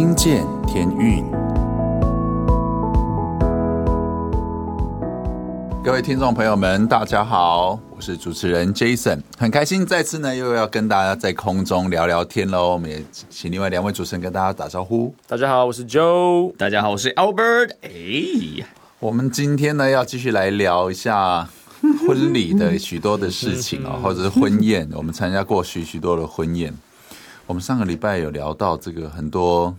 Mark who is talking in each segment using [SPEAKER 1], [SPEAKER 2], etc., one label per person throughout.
[SPEAKER 1] 听见天运。各位听众朋友们，大家好，我是主持人 Jason，很开心再次呢又要跟大家在空中聊聊天喽。我们也请另外两位主持人跟大家打招呼。
[SPEAKER 2] 大家好，我是 Joe。
[SPEAKER 3] 大家好，我是 Albert。哎，
[SPEAKER 1] 我们今天呢要继续来聊一下婚礼的许多的事情啊，或者是婚宴。我们参加过许许多的婚宴。我们上个礼拜有聊到这个很多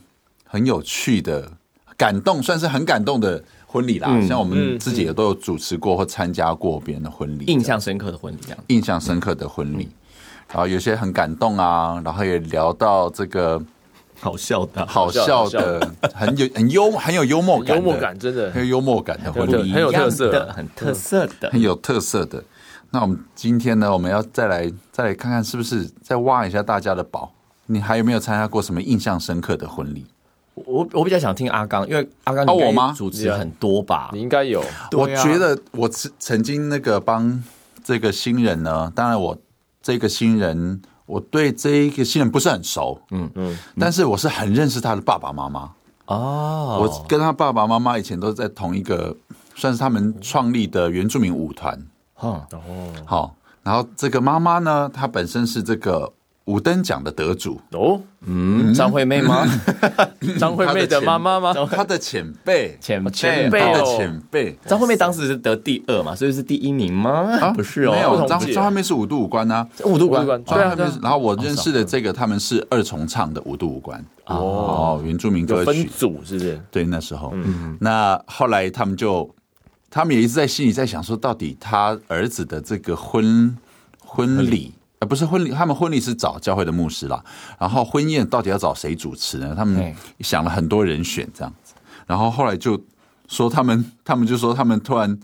[SPEAKER 1] 很有趣的、感动，算是很感动的婚礼啦。嗯、像我们自己也都有主持过或参加过别人的婚礼，
[SPEAKER 3] 印象深刻的婚礼这样。
[SPEAKER 1] 印象深刻的婚礼，然后有些很感动啊，然后也聊到这个
[SPEAKER 3] 好笑的、
[SPEAKER 1] 好笑的、很有很幽很有幽默感、
[SPEAKER 2] 幽默感真的。
[SPEAKER 1] 很有幽默感的婚礼，
[SPEAKER 2] 很有特色。
[SPEAKER 3] 的、很特色的、
[SPEAKER 1] 很有特色的。那我们今天呢，我们要再来再来看看，是不是再挖一下大家的宝。你还有没有参加过什么印象深刻的婚礼？
[SPEAKER 3] 我我比较想听阿刚，因为阿刚我吗？主持很多吧？
[SPEAKER 2] 你应该有。
[SPEAKER 1] 我觉得我曾曾经那个帮这个新人呢，当然我这个新人，我对这一个新人不是很熟，嗯嗯，但是我是很认识他的爸爸妈妈哦。我跟他爸爸妈妈以前都在同一个，算是他们创立的原住民舞团。哦好，然后这个妈妈呢，她本身是这个。五等奖的得主。
[SPEAKER 3] 哦，嗯，张惠妹吗？
[SPEAKER 2] 张惠妹的妈妈吗？
[SPEAKER 1] 她的前辈，
[SPEAKER 3] 前
[SPEAKER 1] 前辈。的前辈。
[SPEAKER 3] 张惠妹当时是得第二嘛，所以是第一名吗？啊，不是哦，
[SPEAKER 1] 没有，张张惠妹是五度五关呐，
[SPEAKER 3] 五度五关。
[SPEAKER 1] 对啊，然后我认识的这个他们是二重唱的五度五关。哦，原住民歌曲。
[SPEAKER 2] 分组是不是？
[SPEAKER 1] 对，那时候，嗯，那后来他们就，他们也一直在心里在想说，到底他儿子的这个婚婚礼。呃，不是婚礼，他们婚礼是找教会的牧师啦。然后婚宴到底要找谁主持呢？他们想了很多人选这样子。然后后来就说他们，他们就说他们突然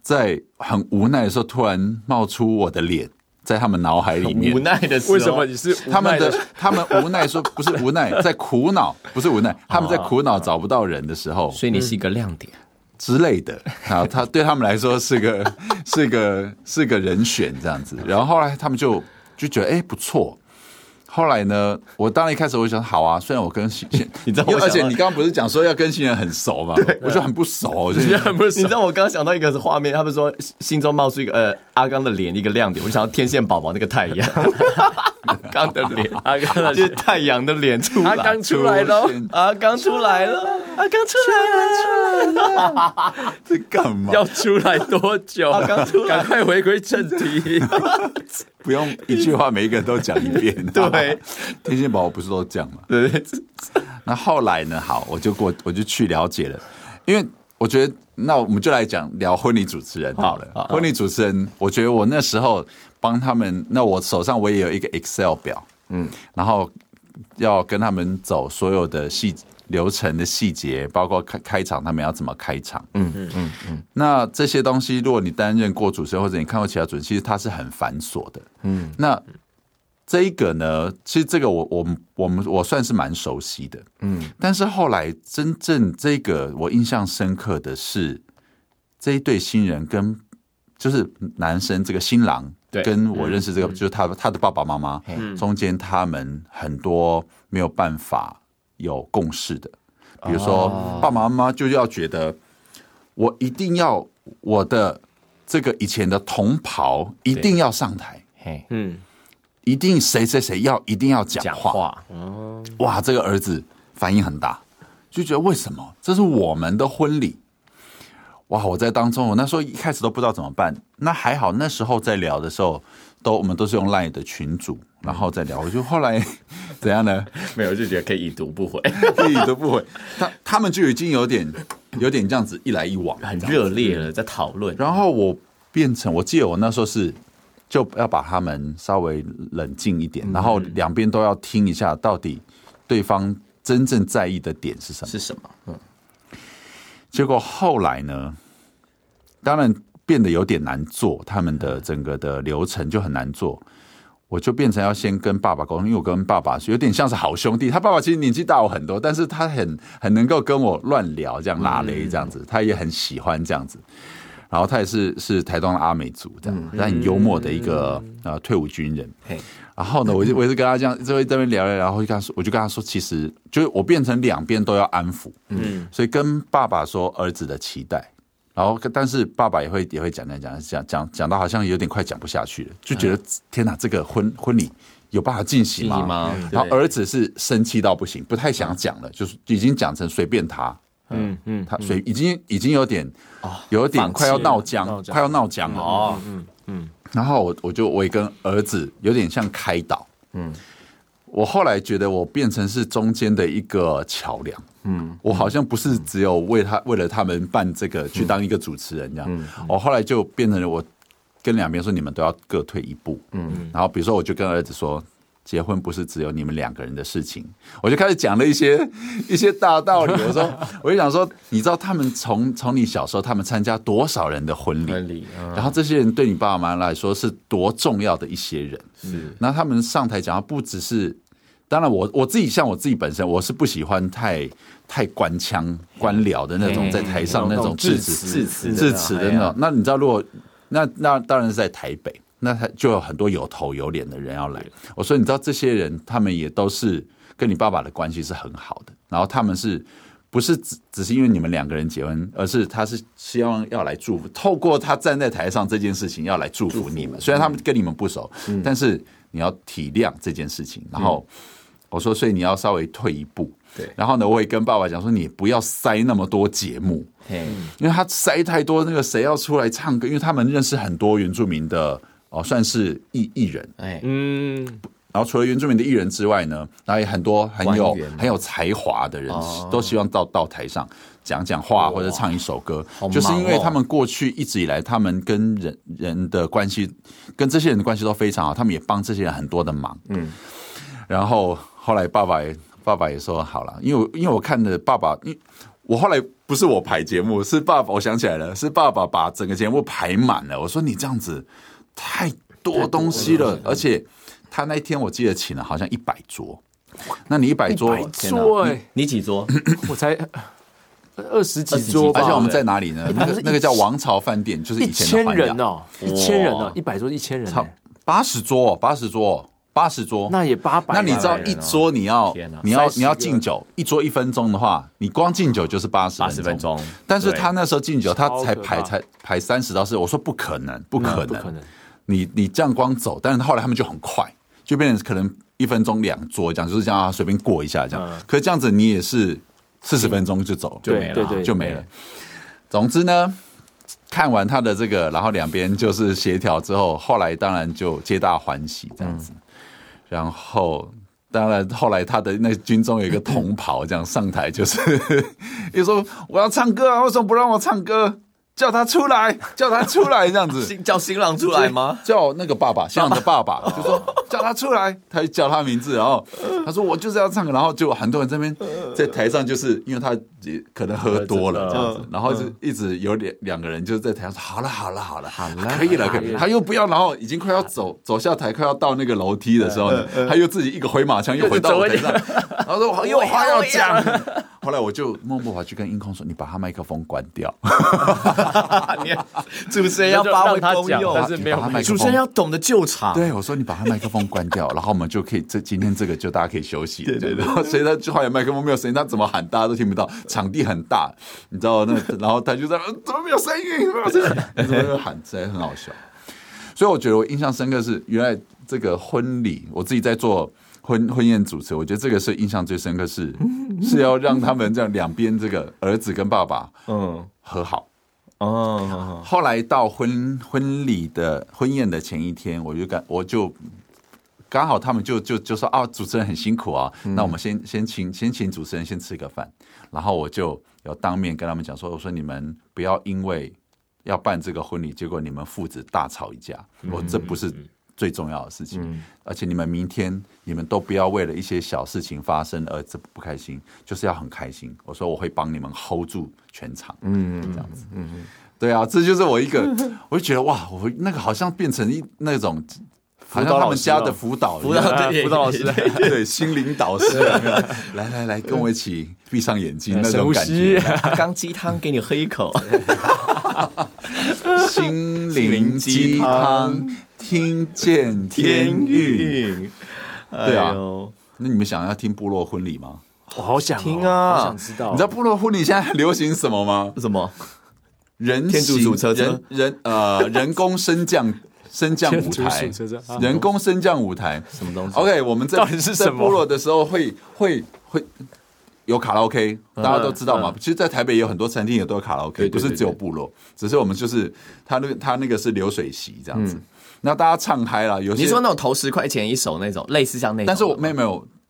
[SPEAKER 1] 在很无奈的时候，突然冒出我的脸在他们脑海里面。
[SPEAKER 3] 无奈的时候，
[SPEAKER 2] 为什么你是
[SPEAKER 1] 他们的？他们无奈说不是无奈，在苦恼，不是无奈，他们在苦恼找不到人的时候。
[SPEAKER 3] 所以你是一个亮点。
[SPEAKER 1] 之类的。啊，他对他们来说是个 是个是个人选这样子，然后后来他们就就觉得哎不错。后来呢，我当然一开始我就想好啊，虽然我跟新 新，你知道，而且你刚刚不是讲说要跟新人很熟嘛，对，我就很不熟，我就
[SPEAKER 3] 很不熟。你知道我刚刚想到一个画面，他们说心中冒出一个呃阿刚的脸一个亮点，我就想到天线宝宝那个太阳，阿刚的脸，阿刚的就是太阳的脸出来，阿刚出来了，阿刚出来了，阿刚出来了，
[SPEAKER 1] 这干嘛？
[SPEAKER 2] 要出来多久？阿刚出来，赶快回归正题。
[SPEAKER 1] 不用一句话，每一个人都讲一遍。
[SPEAKER 3] 对，
[SPEAKER 1] 天线宝宝不是都这样吗？
[SPEAKER 3] 对。
[SPEAKER 1] 那后来呢？好，我就过，我就去了解了。因为我觉得，那我们就来讲聊婚礼主持人好了。好，婚礼主持人，我觉得我那时候帮他们，那我手上我也有一个 Excel 表，嗯，然后要跟他们走所有的细节。流程的细节，包括开开场，他们要怎么开场？嗯嗯嗯嗯。那这些东西，如果你担任过主持人，或者你看过其他主持人，其实它是很繁琐的。嗯。那这一个呢，其实这个我我我们我算是蛮熟悉的。嗯。但是后来真正这个我印象深刻的是，这一对新人跟就是男生这个新郎，跟我认识这个就是他他的爸爸妈妈，中间他们很多没有办法。有共识的，比如说爸爸妈妈就要觉得，我一定要我的这个以前的同袍一定要上台，嗯，一定谁谁谁要一定要讲话，哇，这个儿子反应很大，就觉得为什么？这是我们的婚礼？哇，我在当中，我那时候一开始都不知道怎么办，那还好那时候在聊的时候，都我们都是用 LINE 的群组。然后再聊，我 就后来 怎样呢？
[SPEAKER 3] 没有，就觉得可以已读不回，可 以
[SPEAKER 1] 已读不回。他他们就已经有点有点这样子一来一往，
[SPEAKER 3] 很热烈了，在讨论。
[SPEAKER 1] 然后我变成，我记得我那时候是就要把他们稍微冷静一点，然后两边都要听一下，到底对方真正在意的点是什么？
[SPEAKER 3] 是什么？嗯。
[SPEAKER 1] 结果后来呢，当然变得有点难做，他们的整个的流程就很难做。我就变成要先跟爸爸沟通，因为我跟爸爸有点像是好兄弟。他爸爸其实年纪大我很多，但是他很很能够跟我乱聊，这样拉雷这样子，他也很喜欢这样子。然后他也是是台东的阿美族这样，他很幽默的一个呃退伍军人。然后呢，我就 我就跟他这样就会在那边聊聊，然后就跟他说，我就跟他说，其实就是我变成两边都要安抚，嗯，所以跟爸爸说儿子的期待，然后但是爸爸也会也会讲讲讲讲讲讲到好像有点快讲不下去了，就觉得天哪，这个婚婚礼有办法进行吗？然后儿子是生气到不行，不太想讲了，就是已经讲成随便他。嗯嗯，他所以已经已经有点，有点快要闹僵，快要闹僵了。哦，嗯嗯。然后我我就我也跟儿子有点像开导。嗯。我后来觉得我变成是中间的一个桥梁。嗯。我好像不是只有为他为了他们办这个去当一个主持人这样。我后来就变成了我跟两边说，你们都要各退一步。嗯。然后比如说，我就跟儿子说。结婚不是只有你们两个人的事情，我就开始讲了一些 一些大道理。我说，我就想说，你知道他们从从你小时候，他们参加多少人的婚礼，然后这些人对你爸爸妈妈来说是多重要的一些人。是，那他们上台讲，不只是，当然我我自己像我自己本身，我是不喜欢太太官腔官僚的那种，在台上那种致辞致辞致辞的那种。那你知道，如果那那当然是在台北。那他就有很多有头有脸的人要来。我说，你知道这些人，他们也都是跟你爸爸的关系是很好的。然后他们是不是只只是因为你们两个人结婚，而是他是希望要来祝福，透过他站在台上这件事情要来祝福你们。虽然他们跟你们不熟，但是你要体谅这件事情。然后我说，所以你要稍微退一步。对。然后呢，我也跟爸爸讲说，你不要塞那么多节目，因为他塞太多那个谁要出来唱歌，因为他们认识很多原住民的。哦，算是艺艺人，哎，嗯，然后除了原住民的艺人之外呢，然后也很多很有很有才华的人，都希望到到台上讲讲话或者唱一首歌，就是因为他们过去一直以来，他们跟人人的关系，跟这些人的关系都非常好，他们也帮这些人很多的忙，嗯，然后后来爸爸也爸爸也说好了，因为因为我看的爸爸，因为我后来不是我排节目，是爸爸，我想起来了，是爸爸把整个节目排满了，我说你这样子。太多东西了，而且他那一天我记得请了好像一百桌，那你一百桌，
[SPEAKER 3] 桌哎，你几桌？
[SPEAKER 2] 我才二十几桌，
[SPEAKER 1] 而且我们在哪里呢？那个那个叫王朝饭店，就是以前的
[SPEAKER 2] 一千人哦，一千人哦，一百桌一千人，
[SPEAKER 1] 八十桌，八十桌，八十桌，
[SPEAKER 2] 那也八百。
[SPEAKER 1] 那你知道一桌你要你要你要敬酒，一桌一分钟的话，你光敬酒就是八十八十分钟。但是他那时候敬酒，他才排才排三十到四，我说不可能，不可能。你你这样光走，但是后来他们就很快，就变成可能一分钟两桌这样，就是这样随便过一下这样。可是这样子你也是四十分钟就走就没了，就没了。总之呢，看完他的这个，然后两边就是协调之后，后来当然就皆大欢喜这样子。然后当然后来他的那军中有一个同袍这样上台，就是 又说我要唱歌啊，为什么不让我唱歌？叫他出来，叫他出来，这样子
[SPEAKER 3] 叫新郎出来吗？
[SPEAKER 1] 叫那个爸爸，新郎的爸爸，就说叫他出来，他就叫他名字，然后他说我就是要唱，然后就很多人这边在台上，就是因为他也可能喝多了这样子，然后就一直有两两个人就在台上说好了好了好了好了，可以了可以，他又不要，然后已经快要走走下台，快要到那个楼梯的时候呢，他又自己一个回马枪又回到台上，然后说我有话要讲。后来我就默默跑去跟音控说：“你把他麦克风关掉。”
[SPEAKER 3] 主持人要发挥功用，但是没有。主持人要懂得救场。
[SPEAKER 1] 对，我说你把他麦克风关掉，然后我们就可以这今天这个就大家可以休息。对对对。所以他就后来麦克风没有声音，他怎么喊大家都听不到。场地很大，你知道那？然后他就在怎么没有声音？没有喊？实在很好笑。所以我觉得我印象深刻是原来这个婚礼，我自己在做。婚婚宴主持，我觉得这个是印象最深刻是，是是要让他们这样两边这个儿子跟爸爸嗯和好哦。后来到婚婚礼的婚宴的前一天，我就感我就刚好他们就就就说啊，主持人很辛苦啊，那我们先先请先请主持人先吃个饭，然后我就要当面跟他们讲说，我说你们不要因为要办这个婚礼，结果你们父子大吵一架，我这不是。最重要的事情，嗯、而且你们明天你们都不要为了一些小事情发生而这不开心，就是要很开心。我说我会帮你们 hold 住全场，嗯，这样子，嗯嗯，对啊，这就是我一个，我就觉得哇，我那个好像变成一那种，好像他们家的辅导辅导辅导老师，对，心灵导师，来来来，跟我一起闭上眼睛，那种感觉，
[SPEAKER 3] 刚鸡汤给你喝一口。
[SPEAKER 1] 心灵鸡汤，听见天韵。对啊，那你们想要听部落婚礼吗？
[SPEAKER 2] 我好想
[SPEAKER 3] 听啊，
[SPEAKER 2] 好想知道。
[SPEAKER 1] 你知道部落婚礼现在很流行什么吗？
[SPEAKER 3] 什么？
[SPEAKER 1] 人形人人呃人工升降升降舞台，人工升降舞台
[SPEAKER 3] 什么东西
[SPEAKER 1] ？OK，我们在在部落的时候会会会有卡拉 OK，大家都知道嘛。其实，在台北也有很多餐厅也都有卡拉 OK，不是只有部落，只是我们就是他那个他那个是流水席这样子。那大家唱嗨了，有些
[SPEAKER 3] 你说那种投十块钱一首那种，类似像那种，
[SPEAKER 1] 但是我没有没有那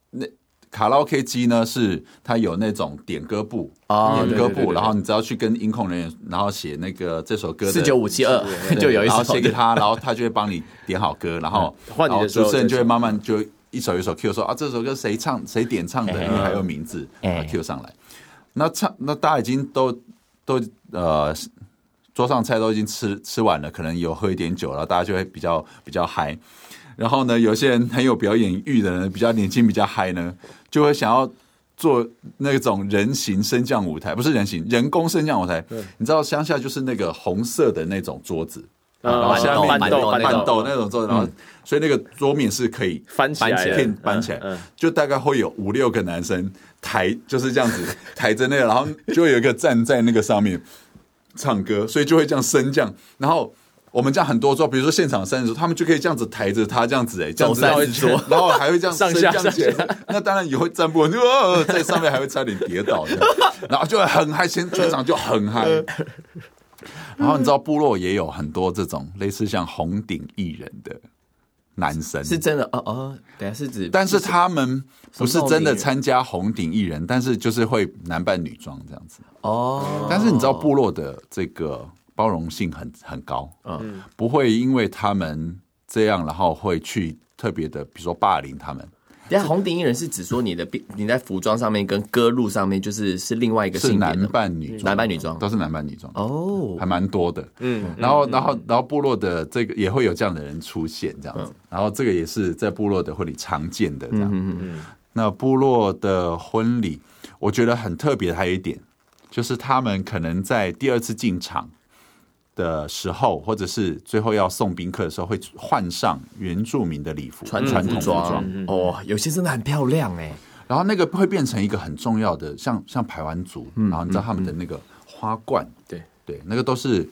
[SPEAKER 1] 卡拉 OK 机呢，是它有那种点歌簿啊，点歌簿，然后你只要去跟音控人员，然后写那个这首歌
[SPEAKER 3] 四九五七二，就有一首
[SPEAKER 1] 写给他，然后他就会帮你点好歌，然后 然后主持人就会慢慢就一首一首 Q 说啊，这首歌谁唱谁点唱的，还有名字 Q 上来。那唱那大家已经都都呃。桌上菜都已经吃吃完了，可能有喝一点酒了，大家就会比较比较嗨。然后呢，有些人很有表演欲的人，比较年轻，比较嗨呢，就会想要做那种人形升降舞台，不是人形，人工升降舞台。对。你知道乡下就是那个红色的那种桌子，
[SPEAKER 3] 嗯、
[SPEAKER 1] 然后下面
[SPEAKER 3] 板豆板
[SPEAKER 1] 豆那种桌子，然后所以那个桌面是可以
[SPEAKER 2] 翻起来，
[SPEAKER 1] 可以搬起来，就大概会有五六个男生抬，就是这样子 抬着那个，然后就有一个站在那个上面。唱歌，所以就会这样升降，然后我们这样很多桌，比如说现场三十桌，他们就可以这样子抬着他这样子哎，这样子 然后还会这样
[SPEAKER 2] 上下上下，
[SPEAKER 1] 那当然也会站不稳，在上面还会差点跌倒，然后就会很嗨，全全场就很嗨。然后你知道部落也有很多这种类似像红顶艺人的。男生。
[SPEAKER 3] 是真的哦哦，等下是指，
[SPEAKER 1] 但是他们不是真的参加红顶艺人，但是就是会男扮女装这样子。哦。但是你知道部落的这个包容性很很高，嗯，不会因为他们这样，然后会去特别的，比如说霸凌他们。
[SPEAKER 3] 等下红顶艺人是指说你的你在服装上面跟歌路上面就是是另外一个性别，
[SPEAKER 1] 是男扮女装，
[SPEAKER 3] 男扮女装。
[SPEAKER 1] 都是男扮女装。
[SPEAKER 3] 哦，
[SPEAKER 1] 还蛮多的。嗯，然后然后然后部落的这个也会有这样的人出现这样子，然后这个也是在部落的婚礼常见的这样。嗯嗯，那部落的婚礼，我觉得很特别，还有一点就是他们可能在第二次进场的时候，或者是最后要送宾客的时候，会换上原住民的礼服，
[SPEAKER 3] 传传统服装。哦，有些真的很漂亮哎。
[SPEAKER 1] 然后那个会变成一个很重要的，像像排湾族，然后你知道他们的那个花冠，对对，那个都是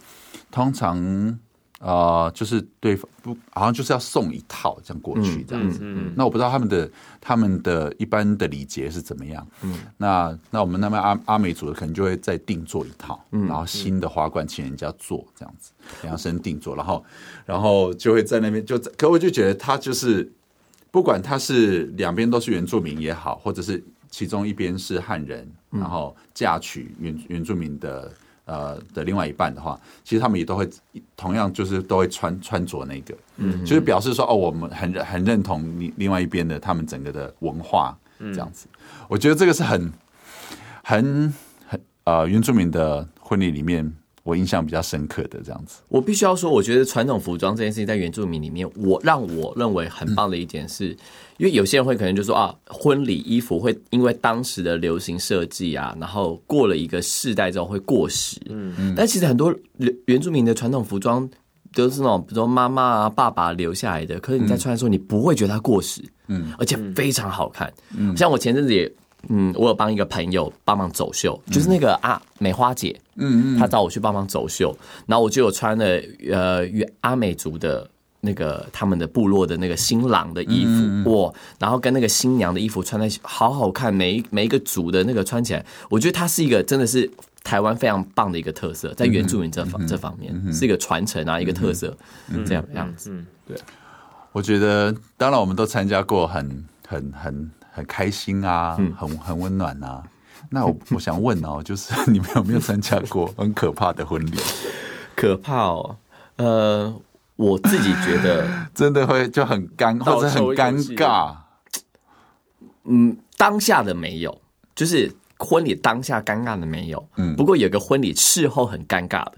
[SPEAKER 1] 通常。呃，就是对方不，好像就是要送一套这样过去这样子。嗯，嗯嗯，那我不知道他们的他们的一般的礼节是怎么样。嗯，那那我们那边阿阿美族的可能就会再定做一套，嗯，然后新的花冠请人家做这样子，量身定做，然后然后就会在那边就，可我就觉得他就是不管他是两边都是原住民也好，或者是其中一边是汉人，然后嫁娶原原住民的。呃的另外一半的话，其实他们也都会同样就是都会穿穿着那个，嗯，就是表示说哦，我们很很认同你另外一边的他们整个的文化这样子。嗯、我觉得这个是很很很呃原住民的婚礼里面。我印象比较深刻的这样子，
[SPEAKER 3] 我必须要说，我觉得传统服装这件事情在原住民里面，我让我认为很棒的一点是，因为有些人会可能就说啊，婚礼衣服会因为当时的流行设计啊，然后过了一个世代之后会过时，嗯嗯，但其实很多原住民的传统服装都是那种，比如说妈妈啊、爸爸留下来的，可是你在穿的时候，你不会觉得它过时，嗯，而且非常好看，嗯，像我前阵子也。嗯，我有帮一个朋友帮忙走秀，就是那个啊美花姐，嗯嗯，她找我去帮忙走秀，然后我就有穿了呃与阿美族的那个他们的部落的那个新郎的衣服，哇，然后跟那个新娘的衣服穿在一起，好好看，每一每一个族的那个穿起来，我觉得它是一个真的是台湾非常棒的一个特色，在原住民这方这方面是一个传承啊，一个特色，这样样子，对，
[SPEAKER 1] 我觉得当然我们都参加过很很很。很开心啊，很很温暖啊。那我 我想问哦，就是 你们有没有参加过 很可怕的婚礼？
[SPEAKER 3] 可怕哦，呃，我自己觉得
[SPEAKER 1] 真的会就很尴，或者很尴尬。
[SPEAKER 3] 嗯，当下的没有，就是婚礼当下尴尬的没有。嗯，不过有个婚礼事后很尴尬的，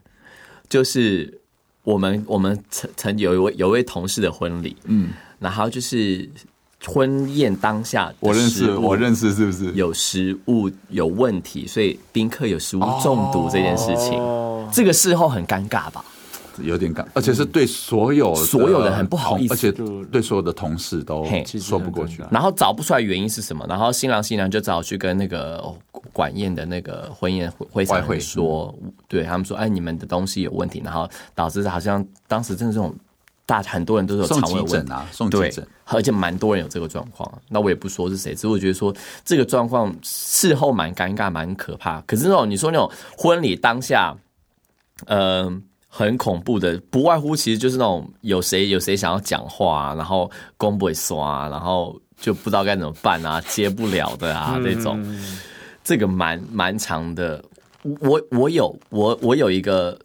[SPEAKER 3] 就是我们我们曾曾有一位有一位同事的婚礼，嗯，然后就是。婚宴当下，
[SPEAKER 1] 我认识，我认识，是不是？
[SPEAKER 3] 有食物有问题，所以宾客有食物中毒这件事情，哦这个事后很尴尬吧？
[SPEAKER 1] 有点尴，而且是对所有
[SPEAKER 3] 所有的很不好意思，
[SPEAKER 1] 而且对所有的同事都说不过去。
[SPEAKER 3] 然后找不出来原因是什么，然后新郎新娘就只好去跟那个管宴的那个婚宴会场说，对他们说，哎，你们的东西有问题，然后导致好像当时真的这种大很多人都有肠胃问题
[SPEAKER 1] 啊，送急诊，
[SPEAKER 3] 而且蛮多人有这个状况。那我也不说是谁，只是我觉得说这个状况事后蛮尴尬，蛮可怕。可是那种你说那种婚礼当下，嗯。很恐怖的，不外乎其实就是那种有谁有谁想要讲话啊，然后公不会刷，然后就不知道该怎么办啊，接不了的啊那种，这个蛮蛮长的。我我有我我有一个，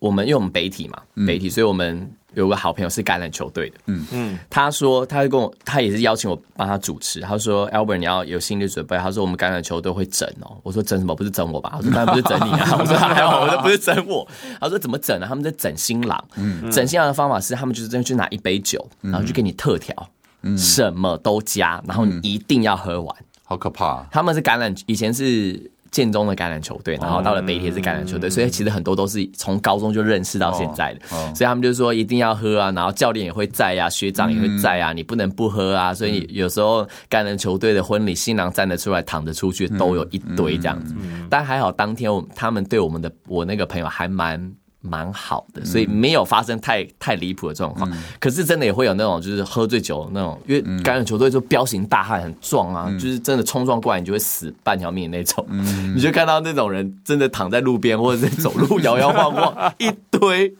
[SPEAKER 3] 我们因为我们北体嘛，北体，所以我们。有个好朋友是橄榄球队的，嗯嗯，他说他会跟我，他也是邀请我帮他主持。他说：“Albert，你要有心理准备。”他说：“我们橄榄球队会整哦。”我说：“整什么？不是整我吧？”我说：“当然不是整你啊。”我说：“还好。”我说：“不是整我。”他说：“怎么整呢？他们在整新郎。嗯，整新郎的方法是，他们就是真的去拿一杯酒，然后去给你特调，嗯，什么都加，然后你一定要喝完。
[SPEAKER 1] 好可怕！
[SPEAKER 3] 他们是橄榄，以前是。建中的橄榄球队，然后到了北铁是橄榄球队，所以其实很多都是从高中就认识到现在的，所以他们就说一定要喝啊，然后教练也会在啊，学长也会在啊，你不能不喝啊，所以有时候橄榄球队的婚礼，新郎站得出来，躺着出去都有一堆这样子，但还好当天我他们对我们的我那个朋友还蛮。蛮好的，所以没有发生太太离谱的状况。嗯、可是真的也会有那种，就是喝醉酒那种，因为橄榄球队就彪形大汉很壮啊，嗯、就是真的冲撞过来，你就会死半条命的那种。嗯、你就看到那种人真的躺在路边，或者是走路摇摇晃晃，一堆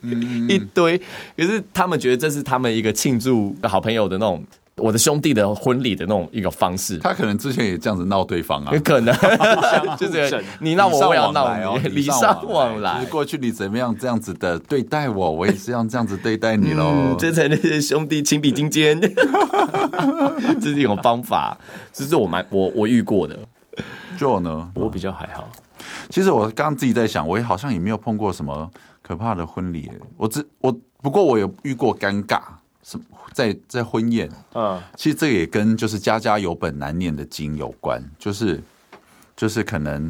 [SPEAKER 3] 一堆。可是他们觉得这是他们一个庆祝好朋友的那种。我的兄弟的婚礼的那种一个方式，
[SPEAKER 1] 他可能之前也这样子闹对方啊，
[SPEAKER 3] 有可能，就是你闹我，我要闹你，礼尚往来。
[SPEAKER 1] 过去你怎么样这样子的对待我，我也是要这样子对待你喽。
[SPEAKER 3] 这才那些兄弟情比金坚，这是一种方法，这是我蛮我我遇过的。
[SPEAKER 1] 就呢，
[SPEAKER 2] 我比较还好。
[SPEAKER 1] 其实我刚刚自己在想，我也好像也没有碰过什么可怕的婚礼。我只我不过我有遇过尴尬。在在婚宴，嗯，其实这个也跟就是家家有本难念的经有关，就是就是可能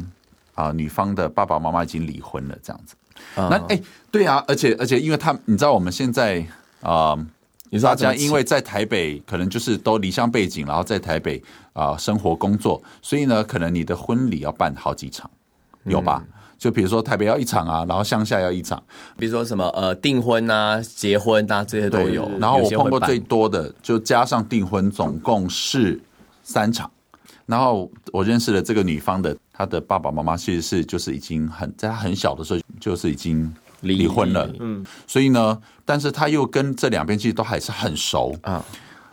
[SPEAKER 1] 啊、呃，女方的爸爸妈妈已经离婚了这样子，嗯、那哎、欸，对啊，而且而且因为他你知道我们现在啊，呃、你知道大家因为在台北可能就是都离乡背景，然后在台北啊、呃、生活工作，所以呢，可能你的婚礼要办好几场，有吧？嗯就比如说台北要一场啊，然后乡下要一场，
[SPEAKER 3] 比如说什么呃订婚啊、结婚啊这些都有。
[SPEAKER 1] 然后我碰过最多的，就加上订婚总共是三场。然后我认识了这个女方的，她的爸爸妈妈其实是就是已经很在她很小的时候就是已经离婚了，嗯，所以呢，但是她又跟这两边其实都还是很熟啊。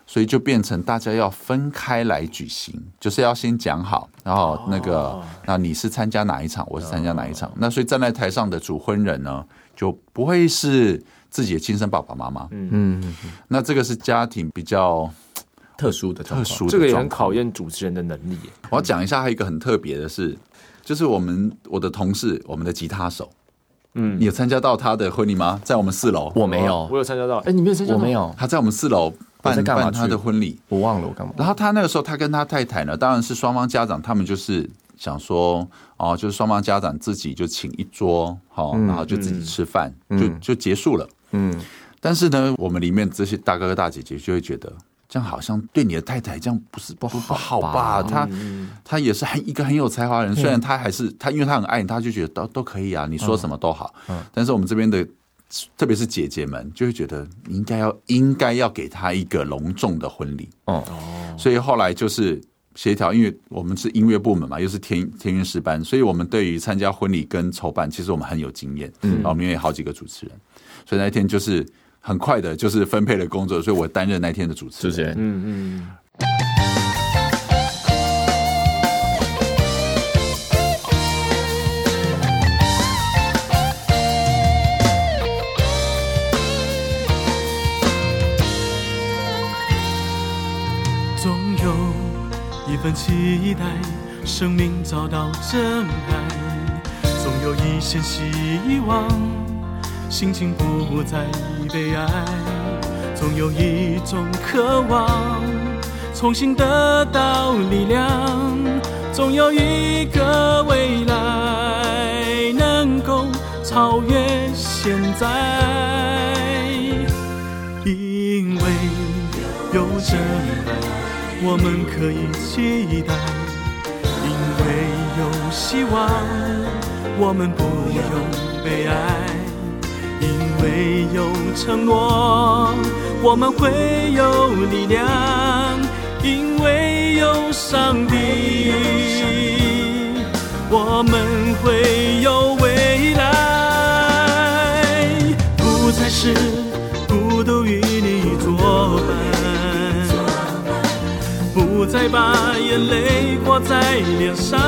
[SPEAKER 1] 所以就变成大家要分开来举行，就是要先讲好，然后那个，那你是参加哪一场，我是参加哪一场。那所以站在台上的主婚人呢，就不会是自己的亲生爸爸妈妈。嗯嗯，那这个是家庭比较
[SPEAKER 3] 特殊的，特殊的，
[SPEAKER 2] 这个也很考验主持人的能力。
[SPEAKER 1] 我要讲一下，还有一个很特别的是，就是我们我的同事，我们的吉他手，嗯，你有参加到他的婚礼吗？在我们四楼，
[SPEAKER 3] 我没有，
[SPEAKER 2] 我有参加到。哎，你没有参加？
[SPEAKER 3] 我没有，
[SPEAKER 1] 他在我们四楼。办办他的婚礼，
[SPEAKER 3] 我忘了我干嘛。
[SPEAKER 1] 然后他那个时候，他跟他太太呢，当然是双方家长，他们就是想说，哦，就是双方家长自己就请一桌，好，然后就自己吃饭，就就结束了。嗯，但是呢，我们里面这些大哥哥大姐姐就会觉得，这样好像对你的太太这样不是不不好吧？他他也是很一个很有才华的人，虽然他还是他，因为他很爱你，他就觉得都都可以啊，你说什么都好。嗯，但是我们这边的。特别是姐姐们就会觉得你应该要应该要给他一个隆重的婚礼。哦，所以后来就是协调，因为我们是音乐部门嘛，又是天天韵诗班，所以我们对于参加婚礼跟筹办，其实我们很有经验，嗯，然后我们也有好几个主持人，所以那一天就是很快的，就是分配了工作，所以我担任那天的主持人，嗯嗯。
[SPEAKER 4] 期待生命找到真爱，总有一线希望，心情不再悲哀，总有一种渴望，重新得到力量，总有一个未来能够。超越现在，因为有真爱，我们可以期待；因为有希望，我们不用悲哀；因为有承诺，我们会有力量；因为有上帝，我们会有再把眼泪挂在脸上，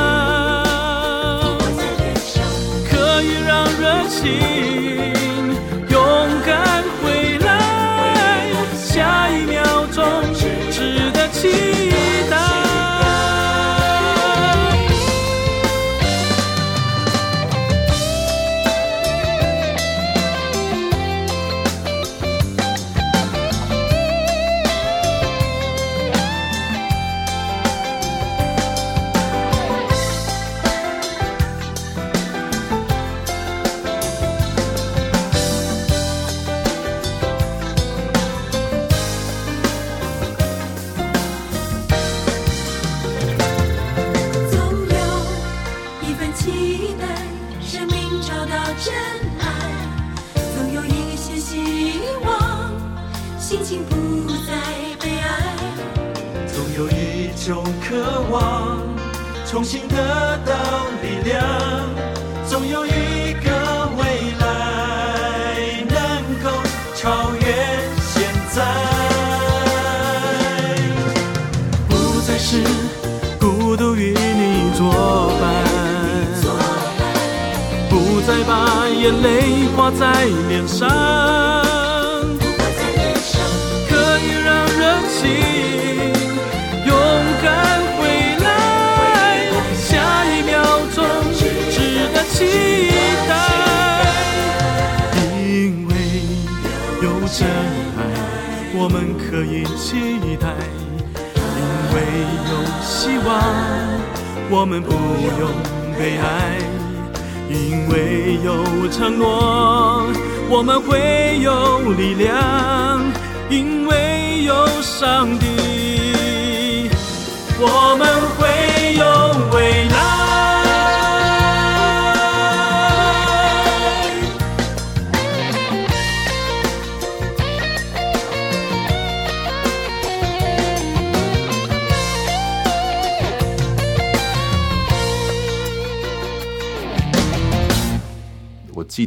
[SPEAKER 4] 可以让热情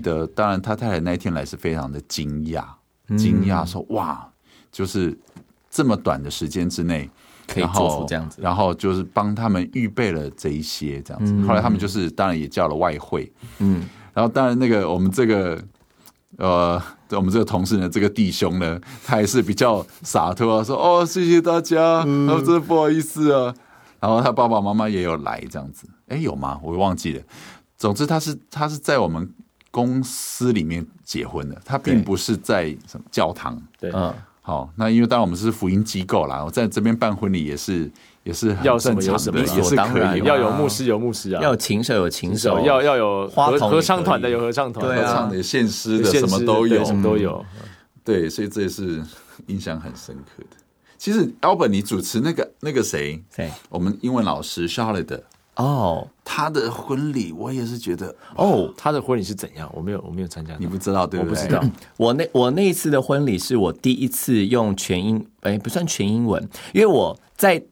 [SPEAKER 4] 得，
[SPEAKER 1] 当然他太太那一天来是非常的惊讶，惊讶说：“哇，就是这么短的时间之内
[SPEAKER 3] 可以做出这样子，
[SPEAKER 1] 然后就是帮他们预备了这一些这样子。后来他们就是当然也叫了外汇，嗯，然后当然那个我们这个呃，我们这个同事呢，这个弟兄呢，他也是比较洒脱啊，说哦，谢谢大家，然后真的不好意思啊，然后他爸爸妈妈也有来这样子，哎，有吗？我忘记了。总之，他是他是在我们。公司里面结婚的，他并不是在什么教堂。
[SPEAKER 2] 对，嗯，
[SPEAKER 1] 好，那因为当然我们是福音机构啦，我在这边办婚礼也是也是很正常的，
[SPEAKER 2] 也是可以，要有牧师有牧师啊，
[SPEAKER 3] 要有琴手有琴手，
[SPEAKER 2] 要要有合合唱团的有合唱团，
[SPEAKER 1] 合唱的献诗的什么都有，
[SPEAKER 2] 什么都有。
[SPEAKER 1] 对，所以这也是印象很深刻的。其实 Albert，你主持那个那个谁？谁？我们英文老师 Charlotte。
[SPEAKER 3] 哦，oh,
[SPEAKER 1] 他的婚礼我也是觉得
[SPEAKER 2] 哦，oh, 他的婚礼是怎样？我没有，我没有参加。
[SPEAKER 1] 你不知道对不对？
[SPEAKER 2] 我不知道。
[SPEAKER 3] 我那我那一次的婚礼是我第一次用全英，哎，不算全英文，因为我在。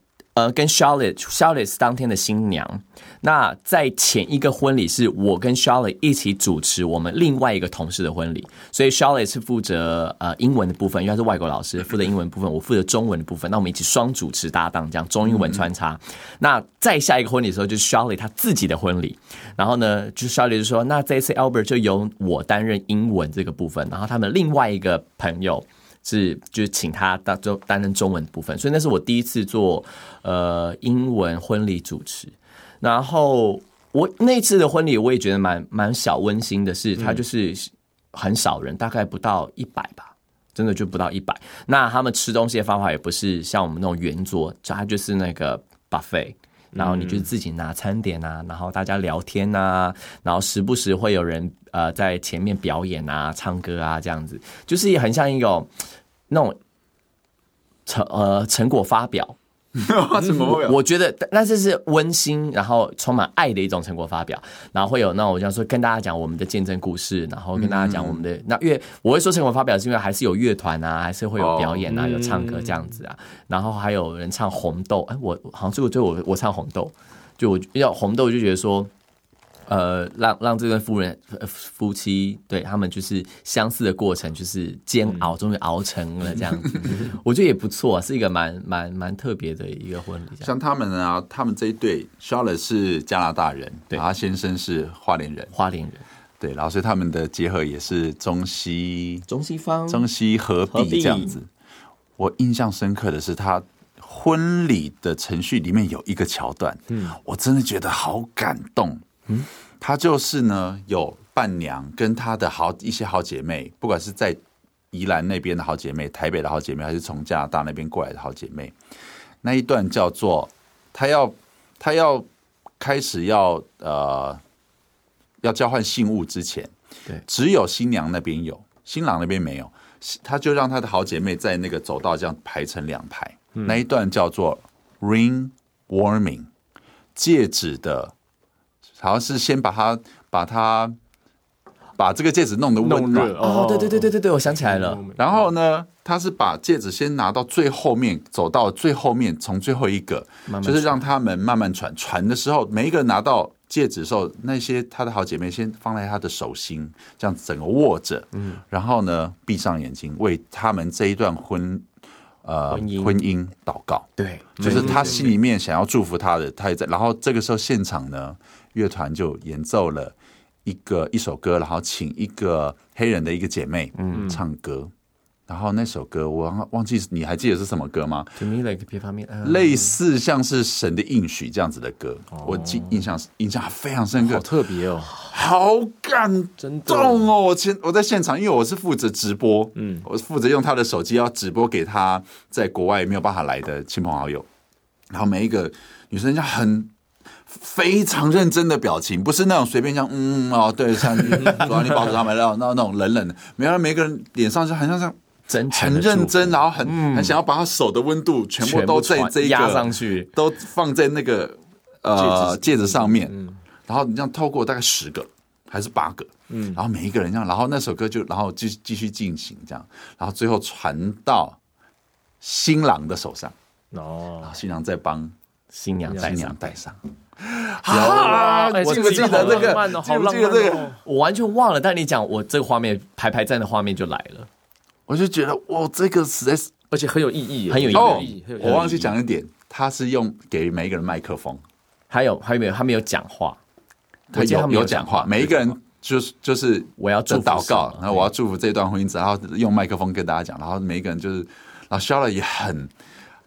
[SPEAKER 3] 呃，跟 Charlotte，Charlotte 是当天的新娘。那在前一个婚礼是我跟 Charlotte 一起主持我们另外一个同事的婚礼，所以 Charlotte 是负责呃英文的部分，因为他是外国老师，负责英文部分，我负责中文的部分。那我们一起双主持搭档，这样中英文穿插。那再下一个婚礼的时候，就是 Charlotte 他自己的婚礼。然后呢，就是 Charlotte 就说，那这一次 Albert 就由我担任英文这个部分，然后他们另外一个朋友。是，就是请他当就担任中文部分，所以那是我第一次做呃英文婚礼主持。然后我那次的婚礼，我也觉得蛮蛮小温馨的是，是他就是很少人，大概不到一百吧，真的就不到一百。那他们吃东西的方法也不是像我们那种圆桌，他就是那个 buffet。然后你就自己拿餐点啊，然后大家聊天啊，然后时不时会有人呃在前面表演啊、唱歌啊这样子，就是也很像一种那种成呃成果发表。
[SPEAKER 1] 什么？
[SPEAKER 3] 我觉得，那这是温馨，然后充满爱的一种成果发表，然后会有那种，我想说跟大家讲我们的见证故事，然后跟大家讲我们的那乐。我会说成果发表，是因为还是有乐团啊，还是会有表演啊，有唱歌这样子啊，然后还有人唱红豆。哎，我好像最后最后我我唱红豆，就我要红豆，就觉得说。呃，让让这对夫人夫妻对他们就是相似的过程，就是煎熬，终于熬成了这样子。我觉得也不错，是一个蛮蛮蛮特别的一个婚礼。
[SPEAKER 1] 像他们啊，他们这一对，Charlotte 是加拿大人，对，他先生是花莲人，
[SPEAKER 3] 花莲人，
[SPEAKER 1] 对，然后所以他们的结合也是中西
[SPEAKER 3] 中西方
[SPEAKER 1] 中西合璧这样子。我印象深刻的是，他婚礼的程序里面有一个桥段，嗯，我真的觉得好感动。嗯，他就是呢，有伴娘跟她的好一些好姐妹，不管是在宜兰那边的好姐妹、台北的好姐妹，还是从加拿大那边过来的好姐妹，那一段叫做他要他要开始要呃要交换信物之前，对，只有新娘那边有，新郎那边没有，他就让他的好姐妹在那个走道这样排成两排，嗯，那一段叫做 ring warming 戒指的。好像是先把它把它把这个戒指弄得温暖
[SPEAKER 3] 哦，对对对对对对，我想起来了。
[SPEAKER 1] 然后呢，他是把戒指先拿到最后面，走到最后面，从最后一个，就是让他们慢慢传。传的时候，每一个人拿到戒指的时候，那些他的好姐妹先放在他的手心，这样子整个握着。嗯，然后呢，闭上眼睛，为他们这一段婚呃婚姻婚姻祷告。
[SPEAKER 3] 对，
[SPEAKER 1] 就是他心里面想要祝福他的，他也在。然后这个时候现场呢。乐团就演奏了一个一首歌，然后请一个黑人的一个姐妹嗯唱歌，然后那首歌我忘记你还记得是什么歌吗
[SPEAKER 3] ？To me like
[SPEAKER 1] 类似像是神的应许这样子的歌，我记印象印象非常深刻，
[SPEAKER 2] 好特别哦，
[SPEAKER 1] 好感动哦！我前我在现场，因为我是负责直播，嗯，我负责用他的手机要直播给他在国外没有办法来的亲朋好友，然后每一个女生就很。非常认真的表情，不是那种随便讲嗯哦，对，像主要你保守他们那种那那种冷冷的，没有，每个人脸上就好像像真很认真，然后很很想要把他手的温度全部都在这一个
[SPEAKER 3] 压上去，
[SPEAKER 1] 都放在那个呃戒指上面，然后你这样透过大概十个还是八个，嗯，然后每一个人这样，然后那首歌就然后继继续进行这样，然后最后传到新郎的手上。哦，然后新郎再帮新娘新娘戴上。
[SPEAKER 3] 啊！我记不记得这个？记不记得这个？我完全忘了。但你讲，我这个画面排排站的画面就来了。
[SPEAKER 1] 我就觉得，哇，这个实在是，
[SPEAKER 2] 而且很有意义，
[SPEAKER 3] 很有意义。
[SPEAKER 1] 我忘记讲一点，他是用给每一个人麦克风，
[SPEAKER 3] 还有还有没有？他没有讲话，
[SPEAKER 1] 他有有讲话。每一个人就是就是
[SPEAKER 3] 我要祝
[SPEAKER 1] 祷告，然后我要祝福这段婚姻，然后用麦克风跟大家讲，然后每一个人就是，然后 Charlotte 也很。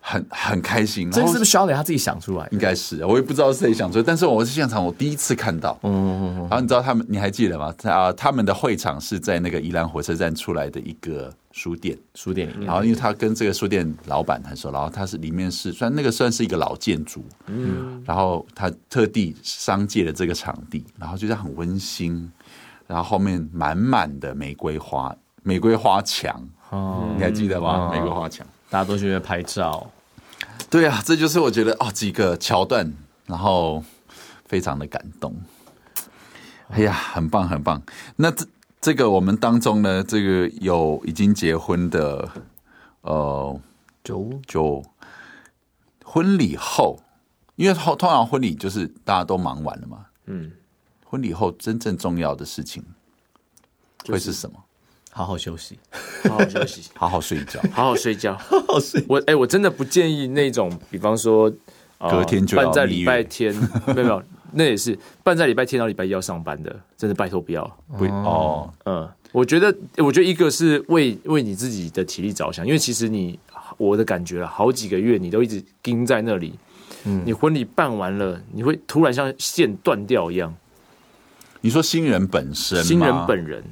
[SPEAKER 1] 很很开心，
[SPEAKER 3] 这是不是 Charlotte 他自己想出来？
[SPEAKER 1] 应该是，我也不知道是谁想出来。但是我是现场，我第一次看到。嗯嗯嗯。然后你知道他们，你还记得吗？啊，他们的会场是在那个宜兰火车站出来的一个书店，
[SPEAKER 3] 书店里面。
[SPEAKER 1] 然后因为他跟这个书店老板很熟，然后他是里面是算那个算是一个老建筑，嗯。然后他特地商借了这个场地，然后就是很温馨，然后后面满满的玫瑰花，玫瑰花墙。哦，你还记得吗？玫瑰花墙。
[SPEAKER 3] 大家都觉得拍照，
[SPEAKER 1] 对啊，这就是我觉得哦，几个桥段，然后非常的感动。哎呀，很棒很棒。那这这个我们当中呢，这个有已经结婚的，呃，就就婚礼后，因为通通常婚礼就是大家都忙完了嘛，嗯，婚礼后真正重要的事情会是什么？
[SPEAKER 3] 好好休息，
[SPEAKER 2] 好好休息，
[SPEAKER 1] 好好睡觉，
[SPEAKER 2] 好好睡觉，好好睡。我哎、欸，我真的不建议那种，比方说，
[SPEAKER 1] 呃、隔天就要
[SPEAKER 2] 办在礼拜天，没有没有，那也是办在礼拜天到礼拜一要上班的，真的拜托不要。不哦，嗯，我觉得，我觉得一个是为为你自己的体力着想，因为其实你我的感觉了，好几个月你都一直盯在那里，嗯，你婚礼办完了，你会突然像线断掉一样。
[SPEAKER 1] 你说新人本身，
[SPEAKER 2] 新人本人。